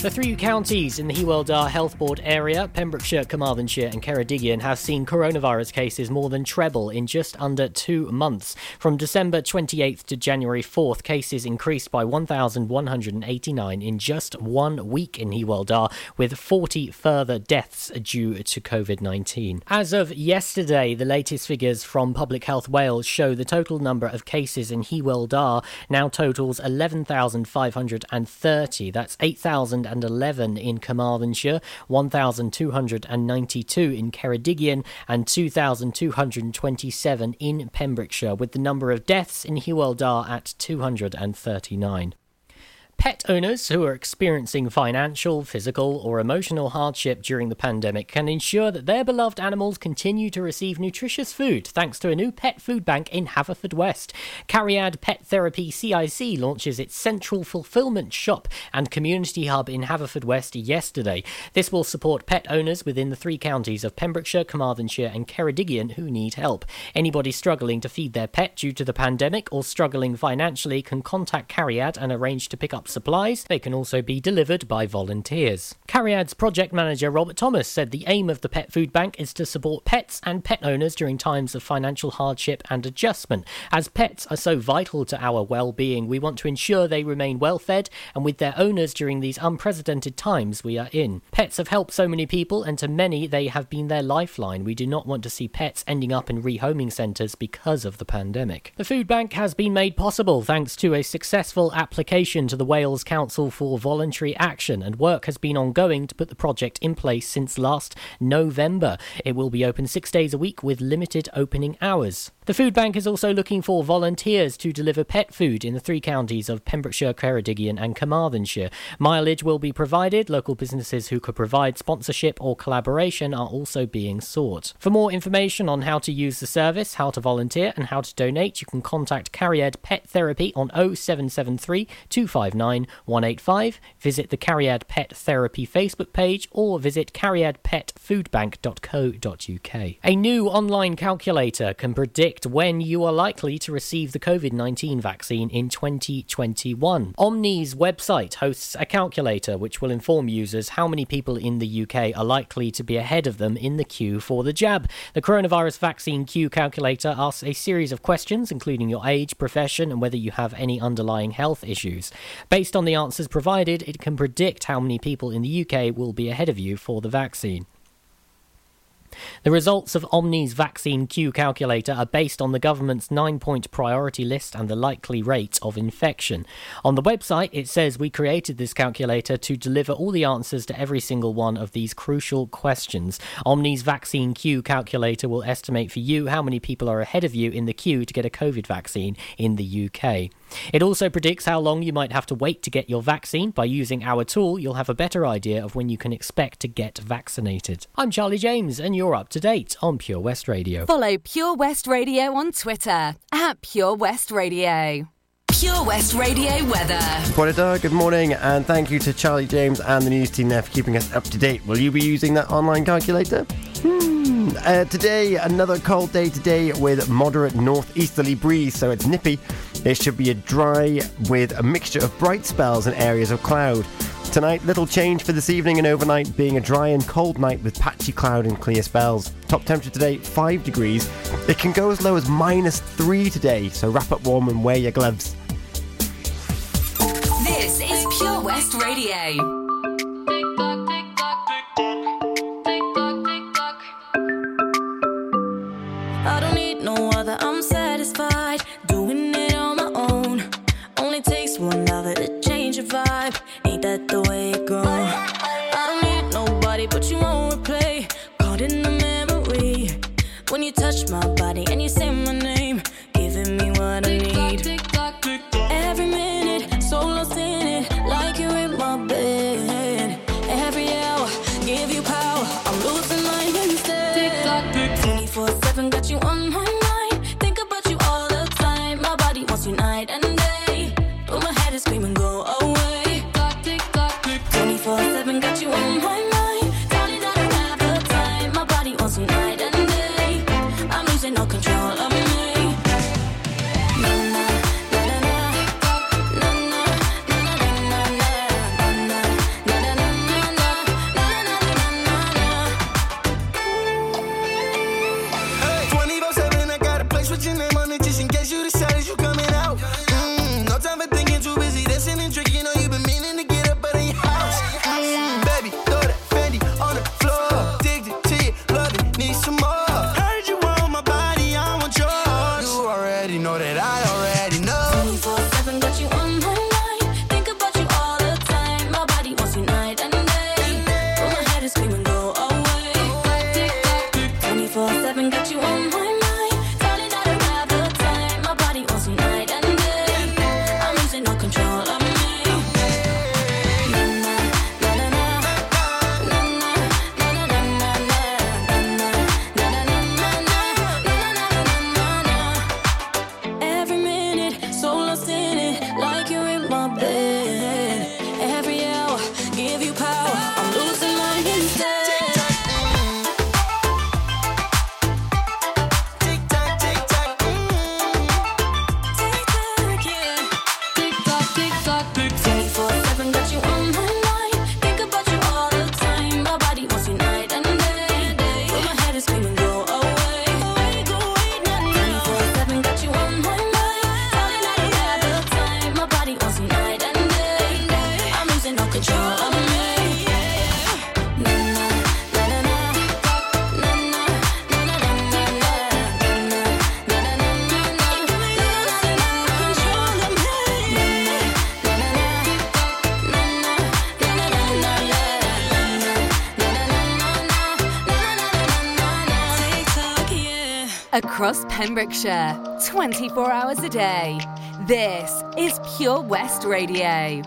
The three counties in the Hywel Dda Health Board area, Pembrokeshire, Carmarthenshire, and Ceredigion, have seen coronavirus cases more than treble in just under two months. From December 28th to January 4th, cases increased by 1,189 in just one week in Hywel Dda, with 40 further deaths due to COVID 19. As of yesterday, the latest figures from Public Health Wales show the total number of cases in Hywel Dda now totals 11,530. That's 8,000 111 in Carmarthenshire, 1,292 in Ceredigion, and 2,227 in Pembrokeshire, with the number of deaths in Hywel Dda at 239. Pet owners who are experiencing financial, physical, or emotional hardship during the pandemic can ensure that their beloved animals continue to receive nutritious food thanks to a new pet food bank in Haverfordwest. Cariad Pet Therapy CIC launches its central fulfillment shop and community hub in Haverfordwest yesterday. This will support pet owners within the three counties of Pembrokeshire, Carmarthenshire, and Ceredigion who need help. Anybody struggling to feed their pet due to the pandemic or struggling financially can contact Cariad and arrange to pick up supplies. They can also be delivered by volunteers. Cariad's project manager Robert Thomas said the aim of the Pet Food Bank is to support pets and pet owners during times of financial hardship and adjustment. As pets are so vital to our well-being, we want to ensure they remain well fed and with their owners during these unprecedented times we are in. Pets have helped so many people and to many they have been their lifeline. We do not want to see pets ending up in rehoming centres because of the pandemic. The food bank has been made possible thanks to a successful application to the Wales Council for Voluntary Action, and work has been ongoing to put the project in place since last November. It will be open six days a week with limited opening hours. The food bank is also looking for volunteers to deliver pet food in the three counties of Pembrokeshire, Ceredigion, and Carmarthenshire. Mileage will be provided. Local businesses who could provide sponsorship or collaboration are also being sought. For more information on how to use the service, how to volunteer, and how to donate, you can contact Cariad Pet Therapy on 0773 259 185, visit the Cariad Pet Therapy Facebook page, or visit cariadpetfoodbank.co.uk. A new online calculator can predict when you are likely to receive the COVID 19 vaccine in 2021. Omni's website hosts a calculator which will inform users how many people in the UK are likely to be ahead of them in the queue for the jab. The coronavirus vaccine queue calculator asks a series of questions, including your age, profession, and whether you have any underlying health issues. Based on the answers provided, it can predict how many people in the UK will be ahead of you for the vaccine. The results of Omni's vaccine queue calculator are based on the government's nine point priority list and the likely rate of infection. On the website, it says we created this calculator to deliver all the answers to every single one of these crucial questions. Omni's vaccine queue calculator will estimate for you how many people are ahead of you in the queue to get a COVID vaccine in the UK. It also predicts how long you might have to wait to get your vaccine. By using our tool, you'll have a better idea of when you can expect to get vaccinated. I'm Charlie James, and you're up to date on Pure West Radio. Follow Pure West Radio on Twitter at Pure West Radio. Pure West Radio weather. Buongiorno, good morning, and thank you to Charlie James and the news team there for keeping us up to date. Will you be using that online calculator? Hmm. Uh, today, another cold day today with moderate northeasterly breeze, so it's nippy. It should be a dry with a mixture of bright spells and areas of cloud. Tonight, little change for this evening and overnight, being a dry and cold night with patchy cloud and clear spells. Top temperature today, 5 degrees. It can go as low as minus 3 today, so wrap up warm and wear your gloves. Pembrokeshire, 24 hours a day. This is Pure West Radio.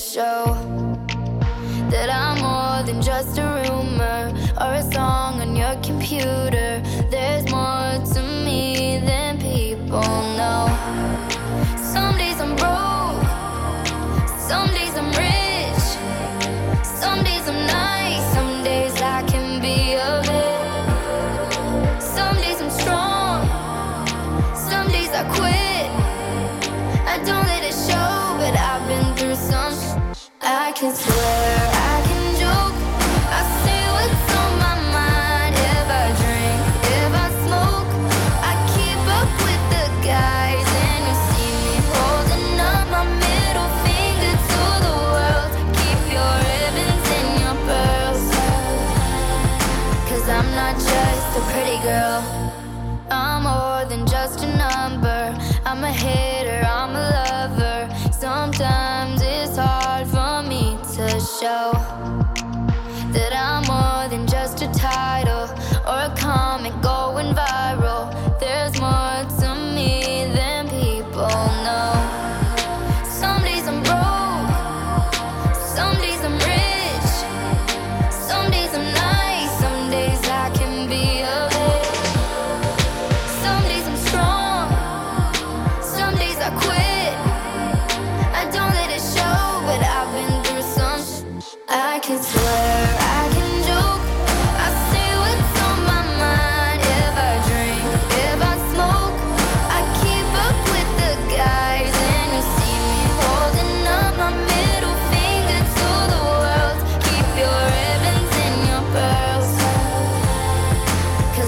Show that I'm more than just a rumor or a song on your computer. Can swear,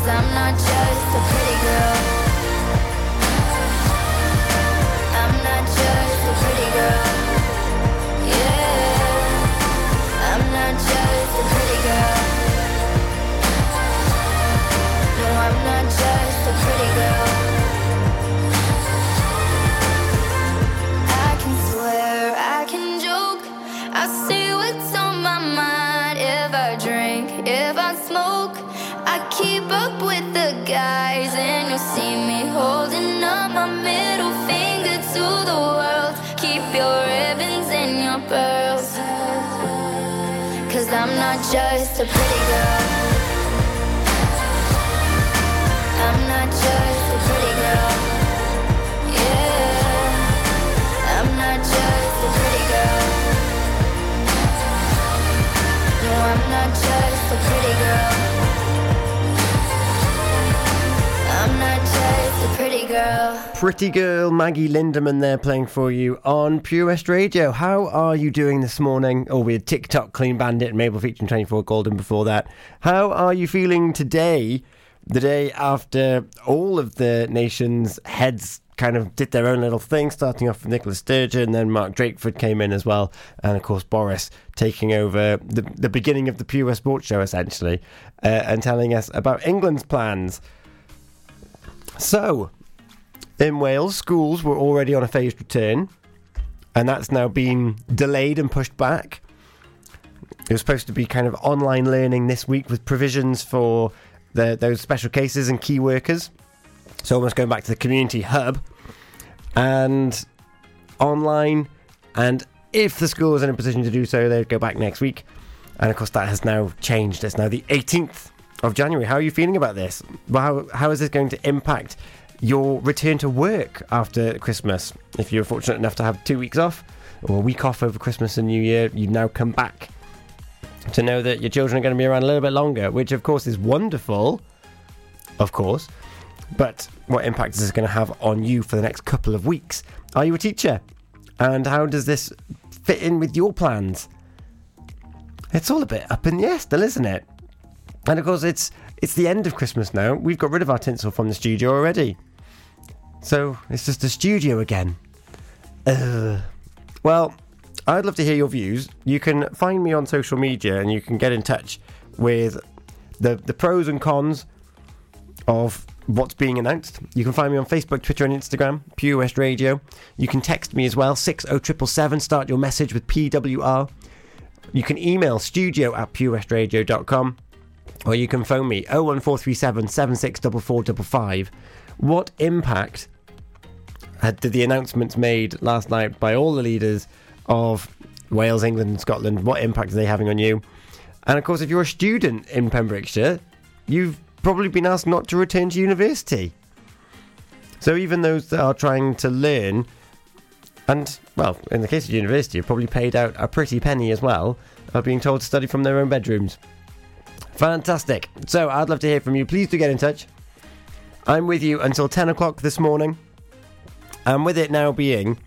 Cause I'm not just a pretty girl. Guys, and you'll see me holding up my middle finger to the world. Keep your ribbons and your pearls. Cause I'm not just a pretty girl. I'm not just a pretty girl. Yeah. I'm not just a pretty girl. No, I'm not just a pretty girl. Girl. Pretty girl Maggie Lindemann there playing for you on Pure West Radio. How are you doing this morning? Oh, we had TikTok, Clean Bandit, and Mabel featuring 24 Golden before that. How are you feeling today, the day after all of the nation's heads kind of did their own little thing, starting off with Nicola Sturgeon, then Mark Drakeford came in as well, and of course Boris taking over the, the beginning of the Pure West Sports Show essentially, uh, and telling us about England's plans. So, in Wales, schools were already on a phased return, and that's now been delayed and pushed back. It was supposed to be kind of online learning this week with provisions for the, those special cases and key workers. So, almost going back to the community hub and online. And if the school is in a position to do so, they'd go back next week. And of course, that has now changed. It's now the 18th of January. How are you feeling about this? How, how is this going to impact your return to work after Christmas? If you're fortunate enough to have two weeks off or a week off over Christmas and New Year, you now come back to know that your children are going to be around a little bit longer, which of course is wonderful, of course. But what impact is this going to have on you for the next couple of weeks? Are you a teacher? And how does this fit in with your plans? It's all a bit up in the air still, isn't it? And of course, it's it's the end of Christmas now. We've got rid of our tinsel from the studio already. So it's just a studio again. Ugh. Well, I'd love to hear your views. You can find me on social media and you can get in touch with the, the pros and cons of what's being announced. You can find me on Facebook, Twitter, and Instagram, Pure West Radio. You can text me as well, 60777. Start your message with PWR. You can email studio at purewestradio.com or you can phone me 01437 764455. What impact did the announcements made last night by all the leaders of Wales, England, and Scotland? What impact are they having on you? And of course, if you're a student in Pembrokeshire, you've probably been asked not to return to university. So even those that are trying to learn, and well, in the case of university, have probably paid out a pretty penny as well, are being told to study from their own bedrooms. Fantastic. So I'd love to hear from you. Please do get in touch. I'm with you until 10 o'clock this morning. And with it now being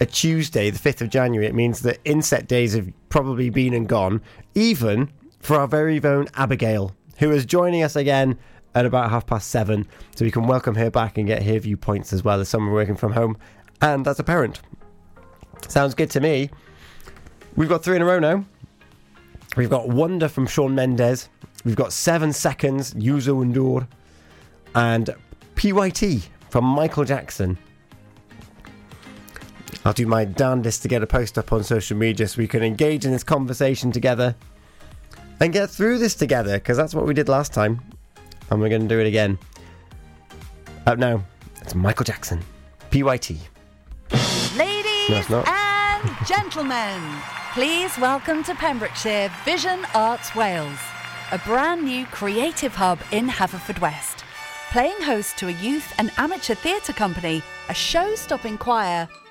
a Tuesday, the 5th of January, it means that inset days have probably been and gone, even for our very own Abigail, who is joining us again at about half past seven. So we can welcome her back and get her viewpoints as well as someone working from home and as a parent. Sounds good to me. We've got three in a row now. We've got Wonder from Shawn Mendes. We've got Seven Seconds, Youssou N'Dour. And PYT from Michael Jackson. I'll do my darndest to get a post up on social media so we can engage in this conversation together and get through this together because that's what we did last time and we're going to do it again. Up now, it's Michael Jackson, PYT. Ladies No, it's not. and gentlemen, please welcome to Pembrokeshire Vision Arts Wales, a brand new creative hub in Haverfordwest, playing host to a youth and amateur theatre company, a show-stopping choir,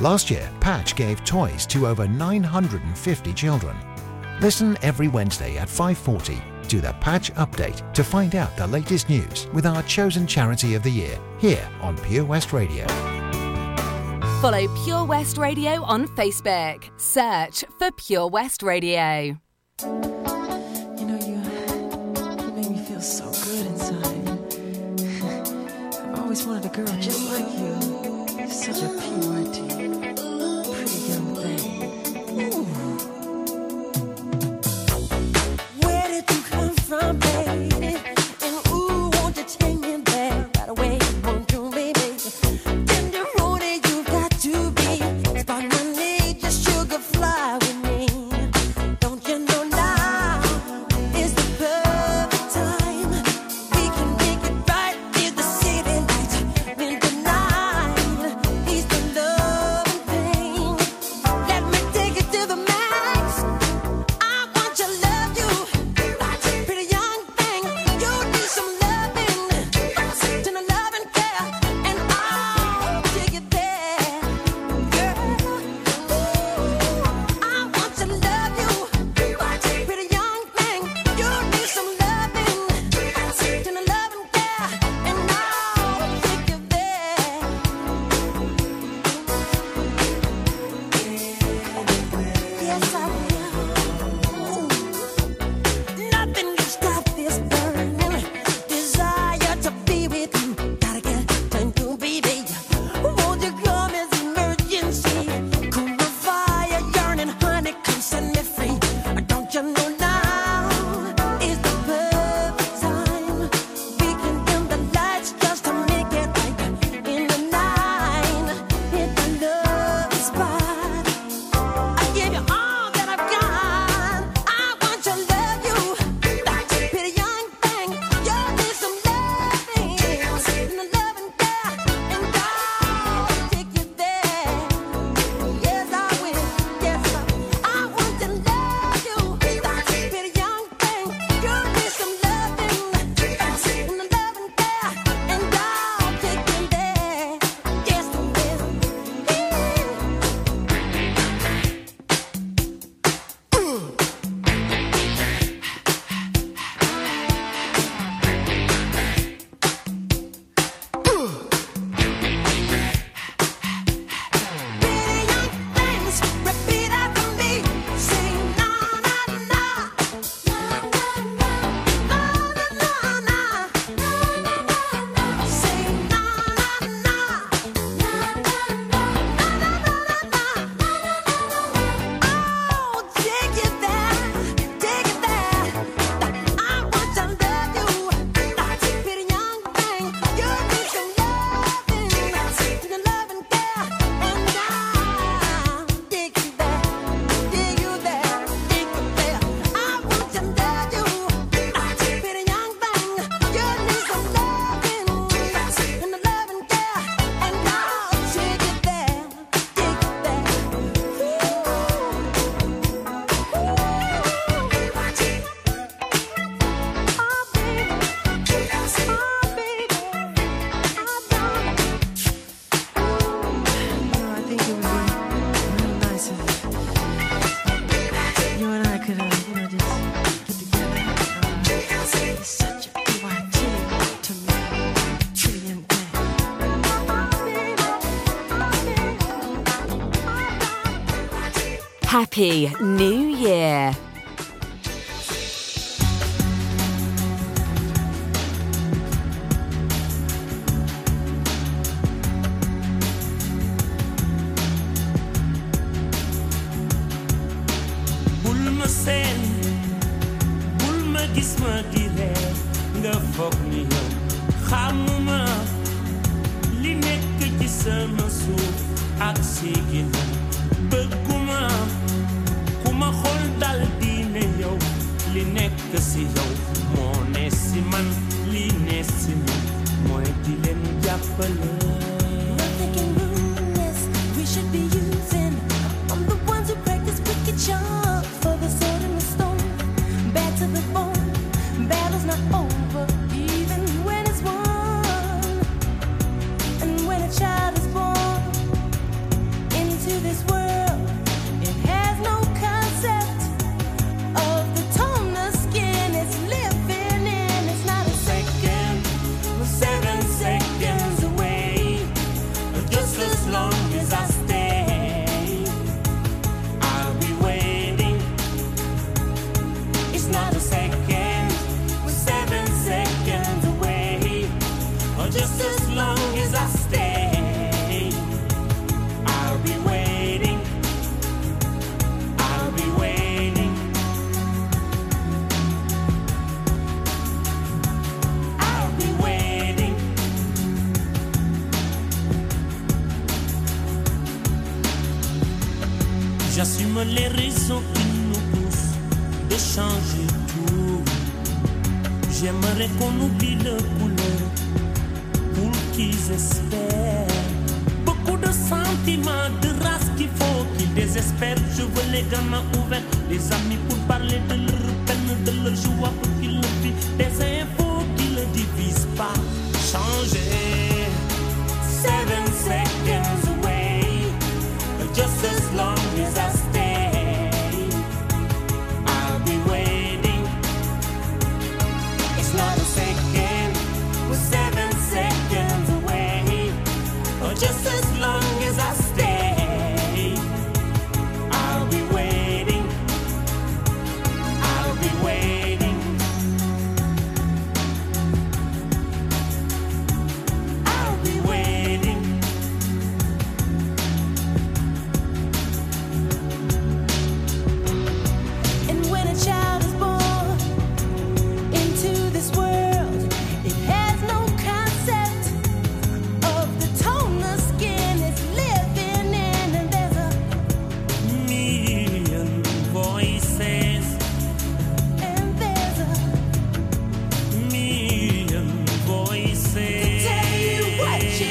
Last year, Patch gave toys to over 950 children. Listen every Wednesday at 5:40 to the Patch Update to find out the latest news with our chosen charity of the year here on Pure West Radio. Follow Pure West Radio on Facebook. Search for Pure West Radio. You know, you, you make me feel so good inside. I've always wanted a girl just like you. Happy New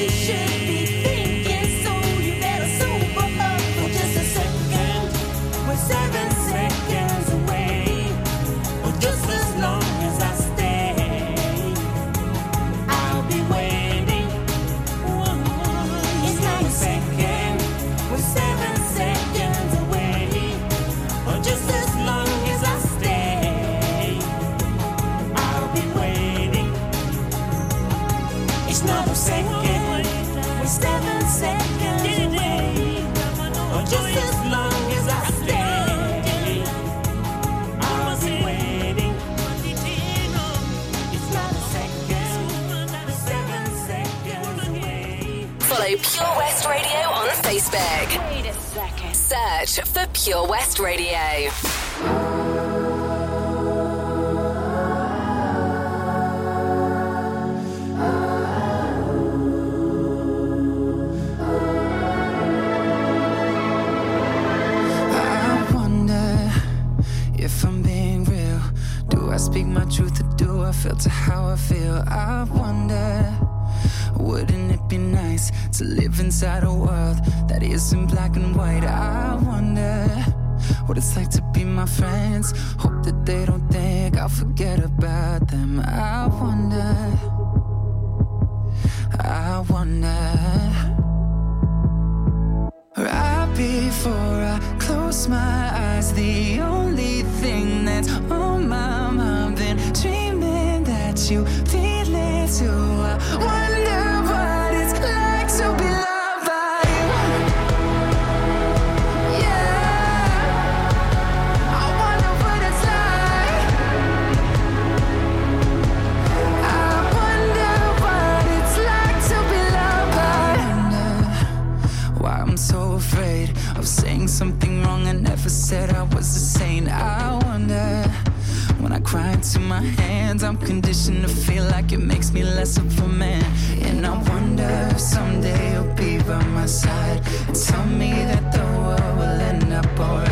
what forget my hands, I'm conditioned to feel like it makes me less of a man. And I wonder if someday you'll be by my side. Tell me that the world will end up alright.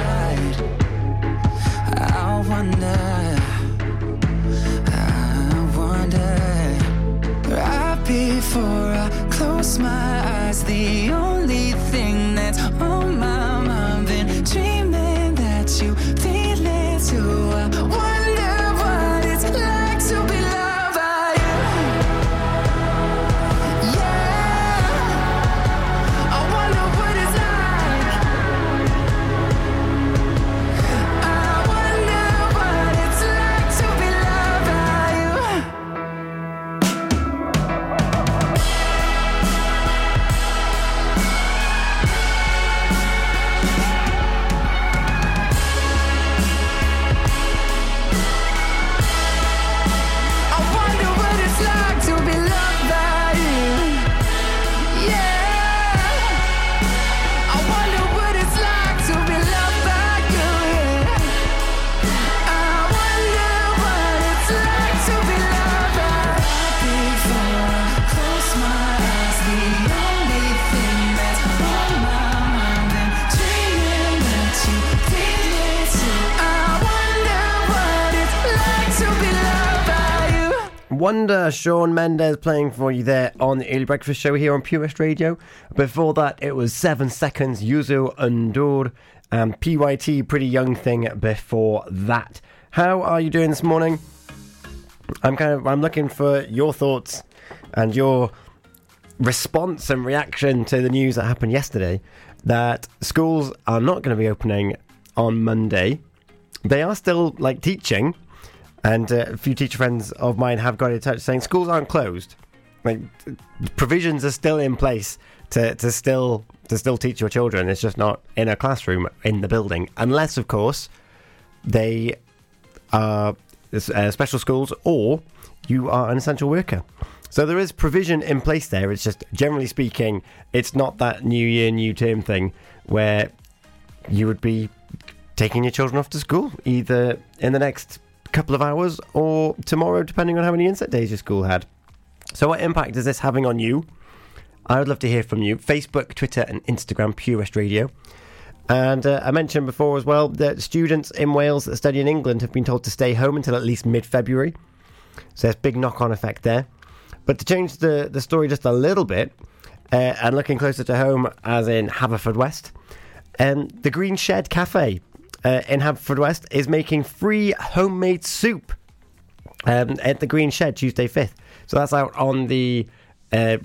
Wonder Shawn Mendes playing for you there on the Early Breakfast Show here on Pure West Radio. Before that, it was Seven Seconds, Youssou N'Dour, and PYT, Pretty Young Thing before that. How are you doing this morning? I'm kind of I'm looking for your thoughts and your response and reaction to the news that happened yesterday that schools are not going to be opening on Monday. They are still like teaching, and uh, a few teacher friends of mine have got in touch saying schools aren't closed. Like provisions are still in place to, to still to still teach your children. It's just not in a classroom in the building, unless of course they are uh, special schools or you are an essential worker. So there is provision in place there. It's just generally speaking, it's not that new year, new term thing where you would be taking your children off to school either in the next couple of hours or tomorrow, depending on how many inset days your school had. So, what impact is this having on you? I would love to hear from you. Facebook, Twitter, and Instagram, Pure West Radio. And uh, I mentioned before as well that students in Wales that study in England have been told to stay home until at least mid February. So there's big knock on effect there. But to change the, the story just a little bit, uh, and looking closer to home, as in Haverfordwest, um, the Green Shed Cafe uh, in Haverfordwest is making free homemade soup um, at the Green Shed Tuesday 5th. So that's out on the. Uh,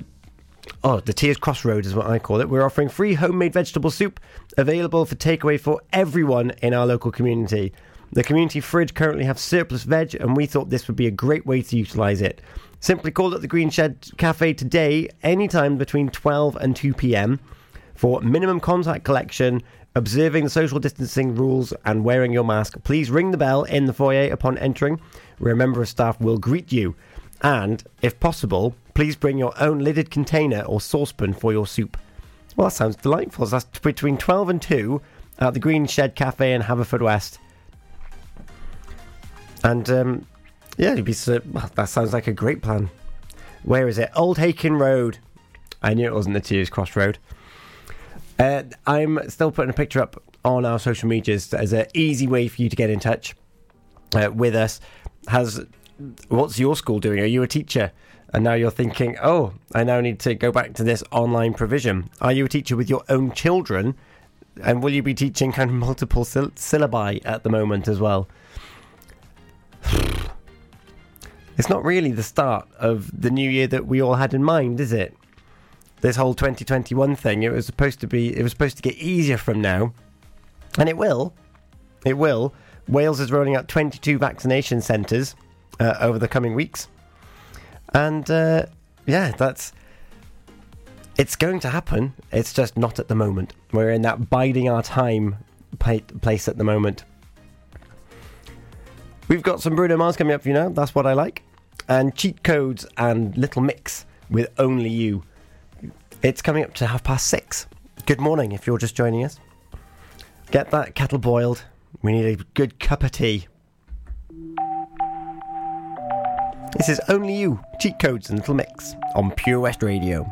Oh, the Tiers Crossroad is what I call it. We're offering free homemade vegetable soup available for takeaway for everyone in our local community. The community fridge currently have surplus veg, and we thought this would be a great way to utilise it. Simply call at the Green Shed Cafe today, anytime between 12 and 2 pm, for minimum contact collection, observing the social distancing rules, and wearing your mask. Please ring the bell in the foyer upon entering, where a member of staff will greet you. And, if possible, please bring your own lidded container or saucepan for your soup. Well, that sounds delightful. So that's between 12 and 2 at the Green Shed Cafe in Haverfordwest. And, um, yeah, it'd be, well, that sounds like a great plan. Where is it? Old Hakin Road. I knew it wasn't the Tiers Cross Road. Uh, I'm still putting a picture up on our social medias as an easy way for you to get in touch uh, with us. Has what's your school doing? Are you a teacher? And now you're thinking, oh, I now need to go back to this online provision. Are you a teacher with your own children? And will you be teaching kind of multiple syll- syllabi at the moment as well? It's not really the start of the new year that we all had in mind, is it? This whole 2021 thing, it was supposed to be, it was supposed to get easier from now. And it will. It will. Wales is rolling out 22 vaccination centres uh, over the coming weeks. And uh, yeah, that's. It's going to happen. It's just not at the moment. We're in that biding our time place at the moment. We've got some Bruno Mars coming up for you now. That's what I like. And cheat codes and Little Mix with Only You. It's coming up to half past six. Good morning if you're just joining us. Get that kettle boiled. We need a good cup of tea. This is Only You, Cheat Codes and Little Mix on Pure West Radio.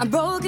I'm broken.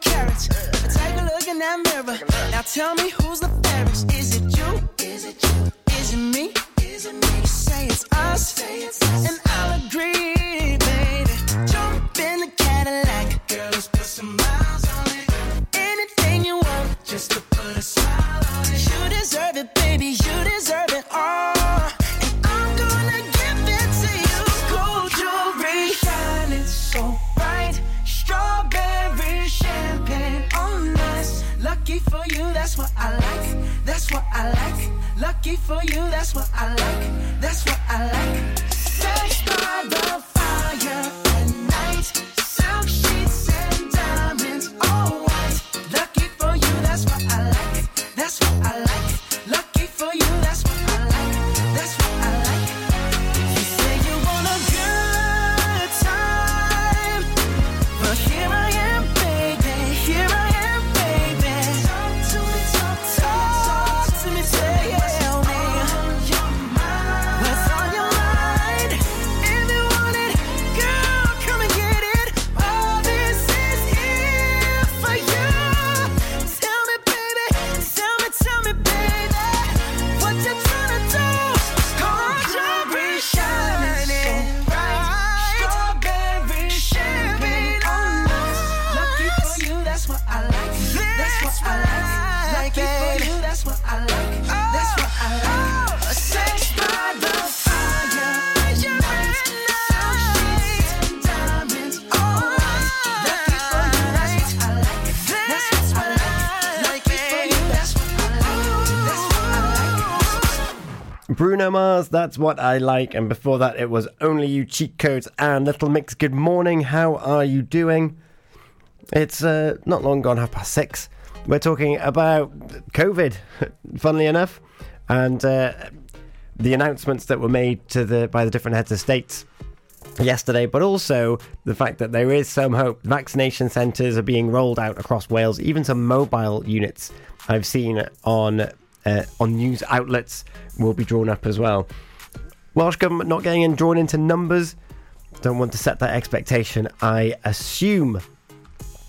Take a look in that mirror. Now tell me who's the fairest. Is it you? Is it you? Is it me? Is it me? You say it's us. Say it's Bruno Mars, that's what I like. And before that, it was Only You Cheat Codes and Little Mix. Good morning. How are you doing? It's uh, not long gone, half past six. We're talking about COVID, funnily enough, and uh, the announcements that were made to the by the different heads of states yesterday, but also the fact that there is some hope. Vaccination centres are being rolled out across Wales, even some mobile units I've seen on uh, on news outlets will be drawn up as well. Welsh Government not getting in, drawn into numbers. Don't want to set that expectation, I assume.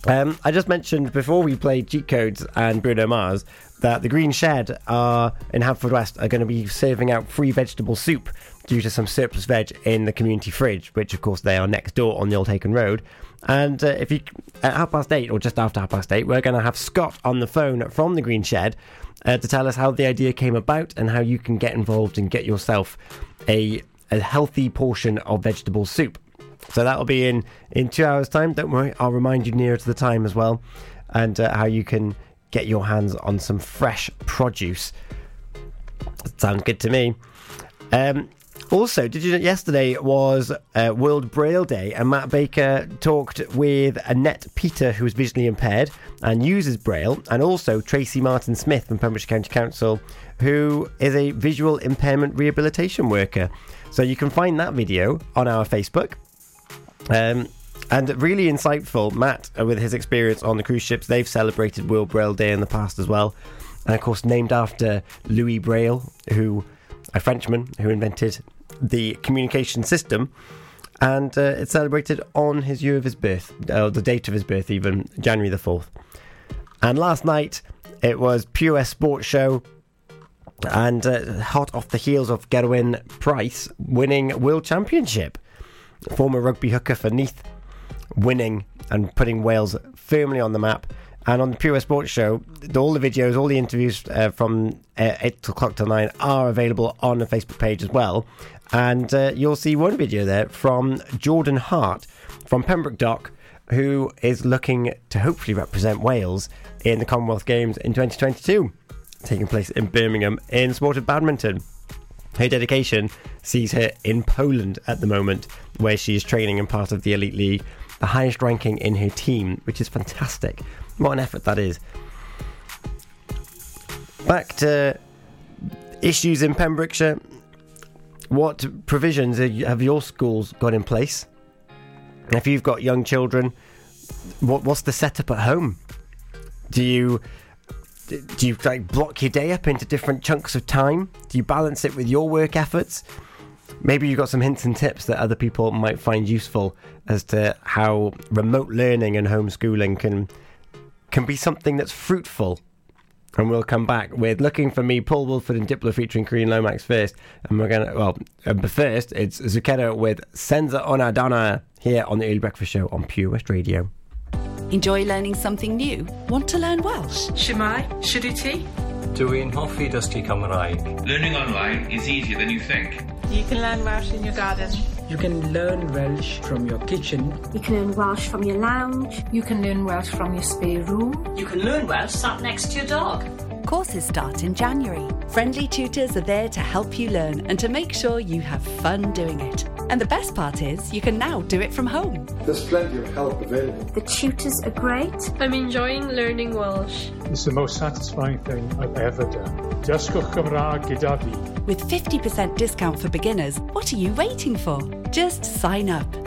Um, I just mentioned before we played Cheat Codes and Bruno Mars that the Green Shed are in Haverfordwest are going to be serving out free vegetable soup due to some surplus veg in the community fridge, which of course they are next door on the Old Hakin Road. And uh, if you at half past eight or just after half past eight, we're going to have Scott on the phone from the Green Shed uh, to tell us how the idea came about and how you can get involved and get yourself a a healthy portion of vegetable soup. So that'll be in in two hours' time. Don't worry, I'll remind you nearer to the time as well, and uh, how you can get your hands on some fresh produce. Sounds good to me. Um, also, did you know yesterday was uh, World Braille Day, and Matt Baker talked with Annette Peter, who is visually impaired and uses Braille, and also Tracy Martin Smith from Pembrokeshire County Council, who is a visual impairment rehabilitation worker. So you can find that video on our Facebook. Um, and really insightful, Matt, uh, with his experience on the cruise ships, they've celebrated World Braille Day in the past as well. And of course, named after Louis Braille, who a Frenchman who invented the communication system. And uh, it's celebrated on his year of his birth, uh, the date of his birth, even January the 4th. And last night, it was Pure Sports Show. And uh, hot off the heels of Gerwyn Price winning World Championship. Former rugby hooker for Neath winning and putting Wales firmly on the map. And on the Pure Sports Show, all the videos, all the interviews uh, from uh, 8 o'clock to 9 are available on the Facebook page as well. And uh, you'll see one video there from Jordan Hart from Pembroke Dock, who is looking to hopefully represent Wales in the Commonwealth Games in 2022, taking place in Birmingham in sport of badminton. Her dedication sees her in Poland at the moment, where she is training and part of the Elite League, the highest ranking in her team, which is fantastic. What an effort that is. Back to issues in Pembrokeshire. What provisions have your schools got in place? If you've got young children, what, what's the setup at home? Do you do you like block your day up into different chunks of time? Do you balance it with your work efforts? Maybe you've got some hints and tips that other people might find useful as to how remote learning and homeschooling can can be something that's fruitful. And we'll come back with Looking for Me, Paul Woolford and Diplo featuring Kareen Lomax first. And we're going to, well, uh, but first, it's Zucchero with Senza una donna here on the Early Breakfast Show on Pure West Radio. Enjoy learning something new? Want to learn Welsh? Shwmae, Shuduti. Dwi'n hoffi dysgu Cymraeg. Learning online is easier than you think. You can learn Welsh in your garden. You can learn Welsh from your kitchen. You can learn Welsh from your lounge. You can learn Welsh from your spare room. You can learn Welsh sat next to your dog. Courses start in January. Friendly tutors are there to help you learn and to make sure you have fun doing it. And the best part is, you can now do it from home. There's plenty of help available. The tutors are great. I'm enjoying learning Welsh. It's the most satisfying thing I've ever done. Dysgwch Cymraeg gyda fi. With 50% discount for beginners, what are you waiting for? Just sign up.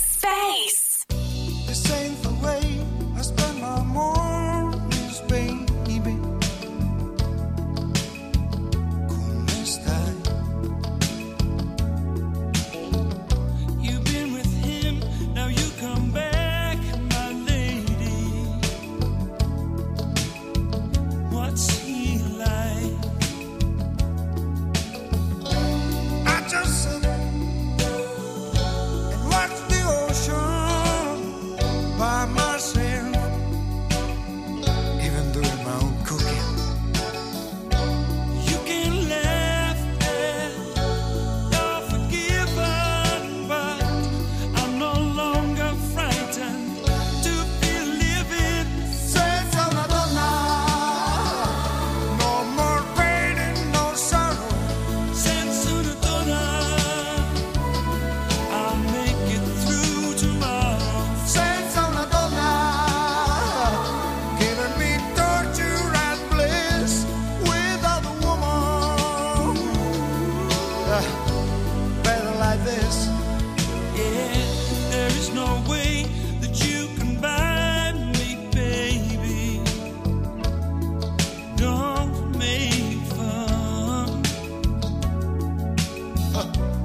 love.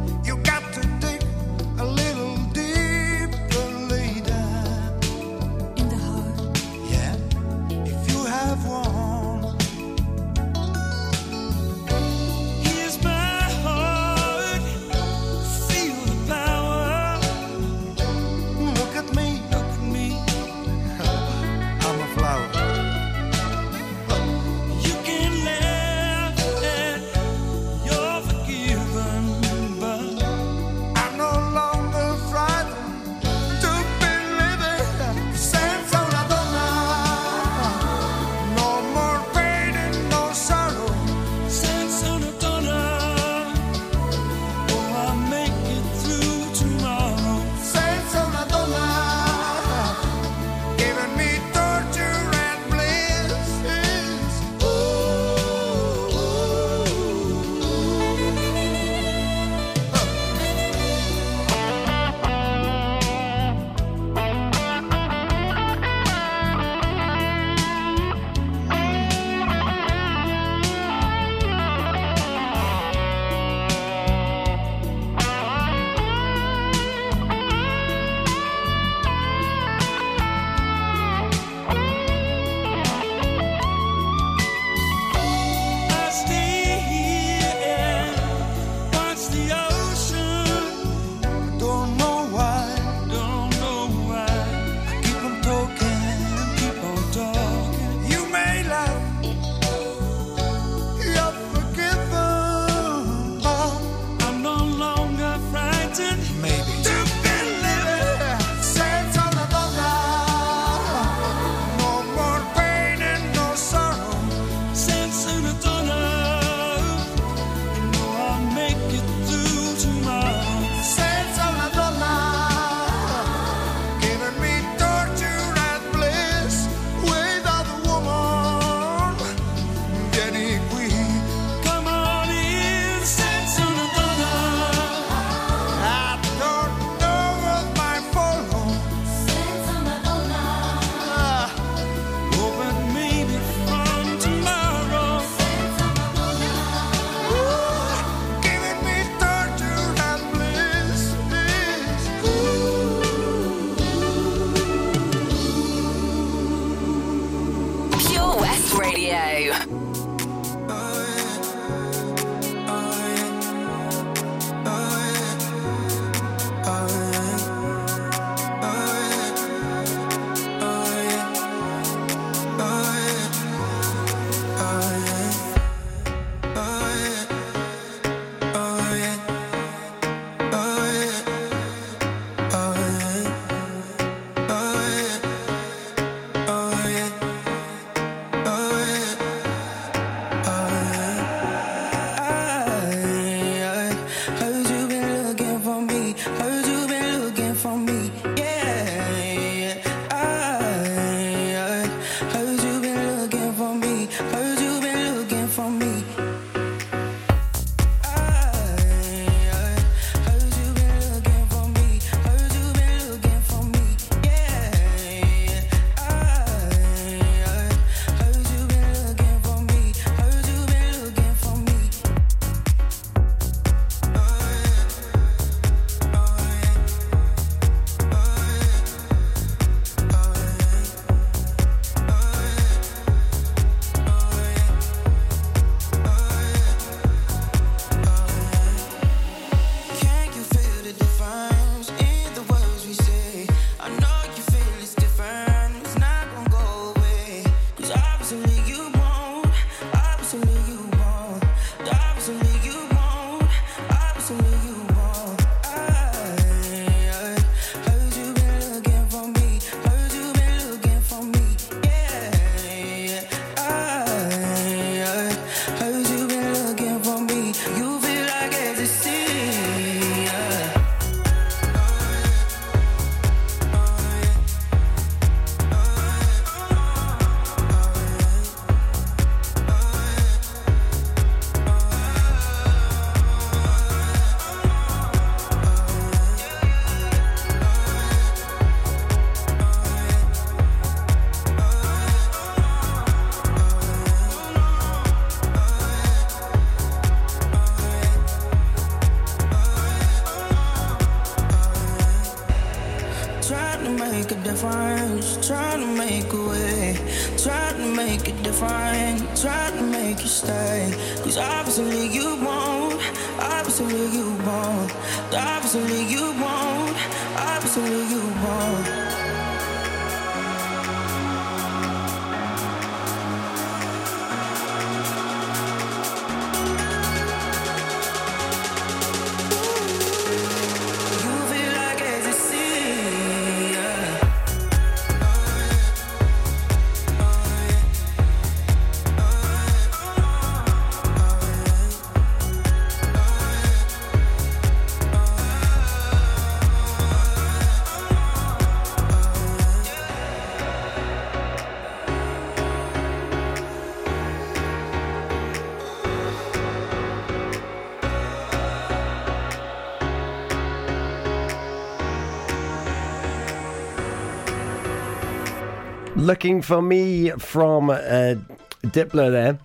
Looking for Me from uh, Diplo there.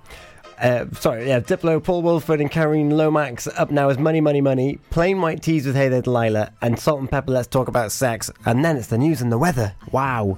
Uh, sorry, yeah, Diplo, Paul Woolford, and Kareen Lomax. Up now is Money, Money, Money, Plain White T's with Hey There Delilah, and Salt-N-Pepa, Let's Talk About Sex. And then it's the news and the weather. Wow.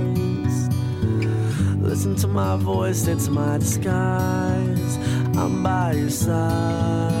listen to my voice, it's my disguise. I'm by your side.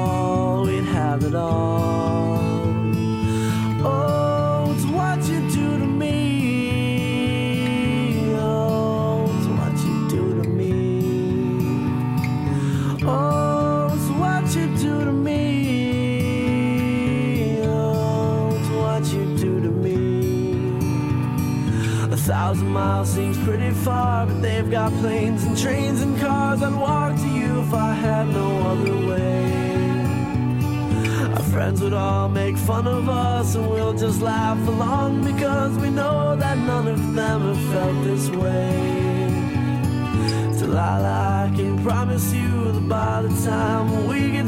It all. Oh, it's what you do to me. Oh, it's what you do to me. Oh, it's what you do to me. Oh, it's what you do to me. A thousand miles seems pretty far, but they've got planes and trains and cars. I'd walk to you if I had no other way. Friends would all make fun of us, and we'll just laugh along because we know that none of them have felt this way. Delilah, I can promise you that by the time we get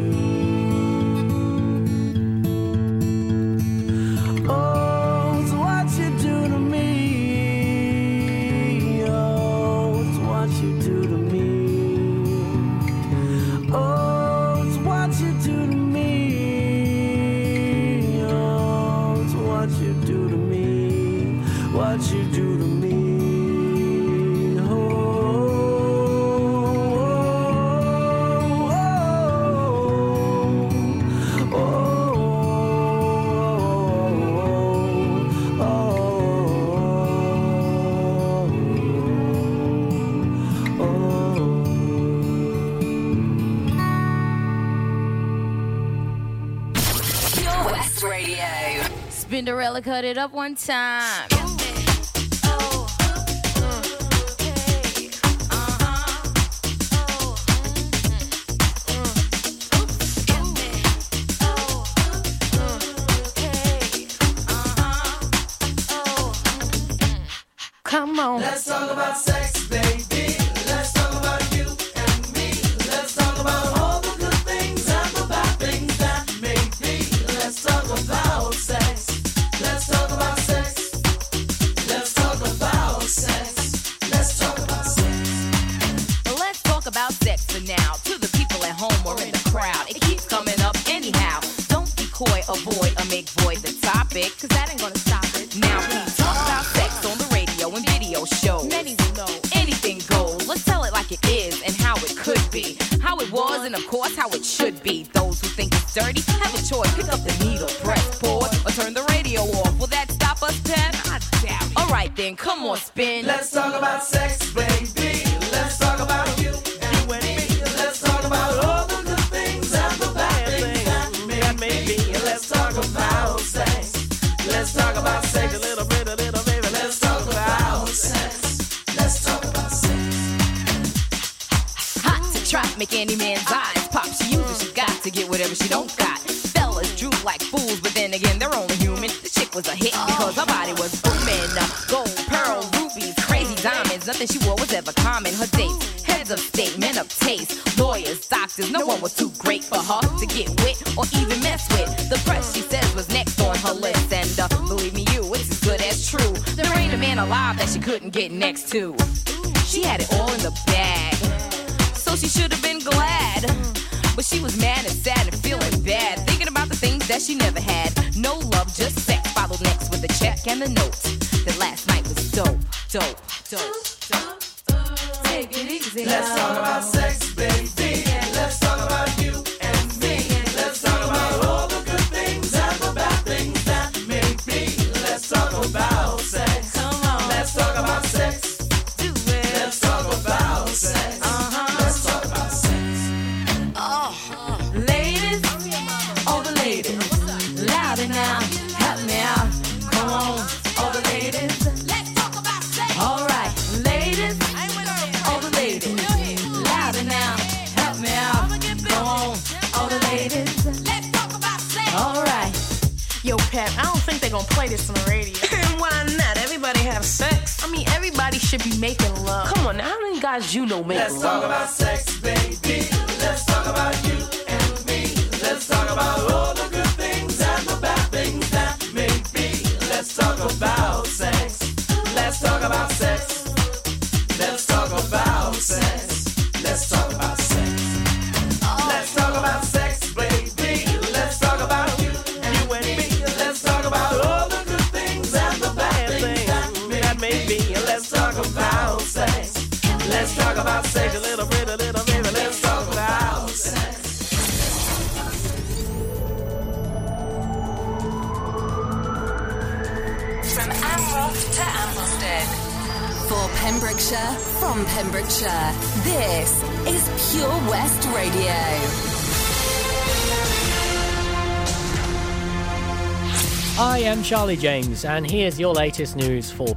Spinderella cut it up one time. Mad and sad and feeling bad, thinking about the things that she never had. No love, just sex. Followed next with a check and the note that last night was dope, dope, dope, dope. Take it easy. Let's talk about sex, baby. This on the radio. And why not? Everybody have sex. I mean, everybody should be making love. Come on, now, how many guys you know make Let's love? talk about sex, baby. Let's talk about you about sex a little bit, a little bit. Let's talk about sex. From Amroth to Ambleston. For Pembrokeshire, from Pembrokeshire, this is Pure West Radio. I am Charlie James, and here's your latest news for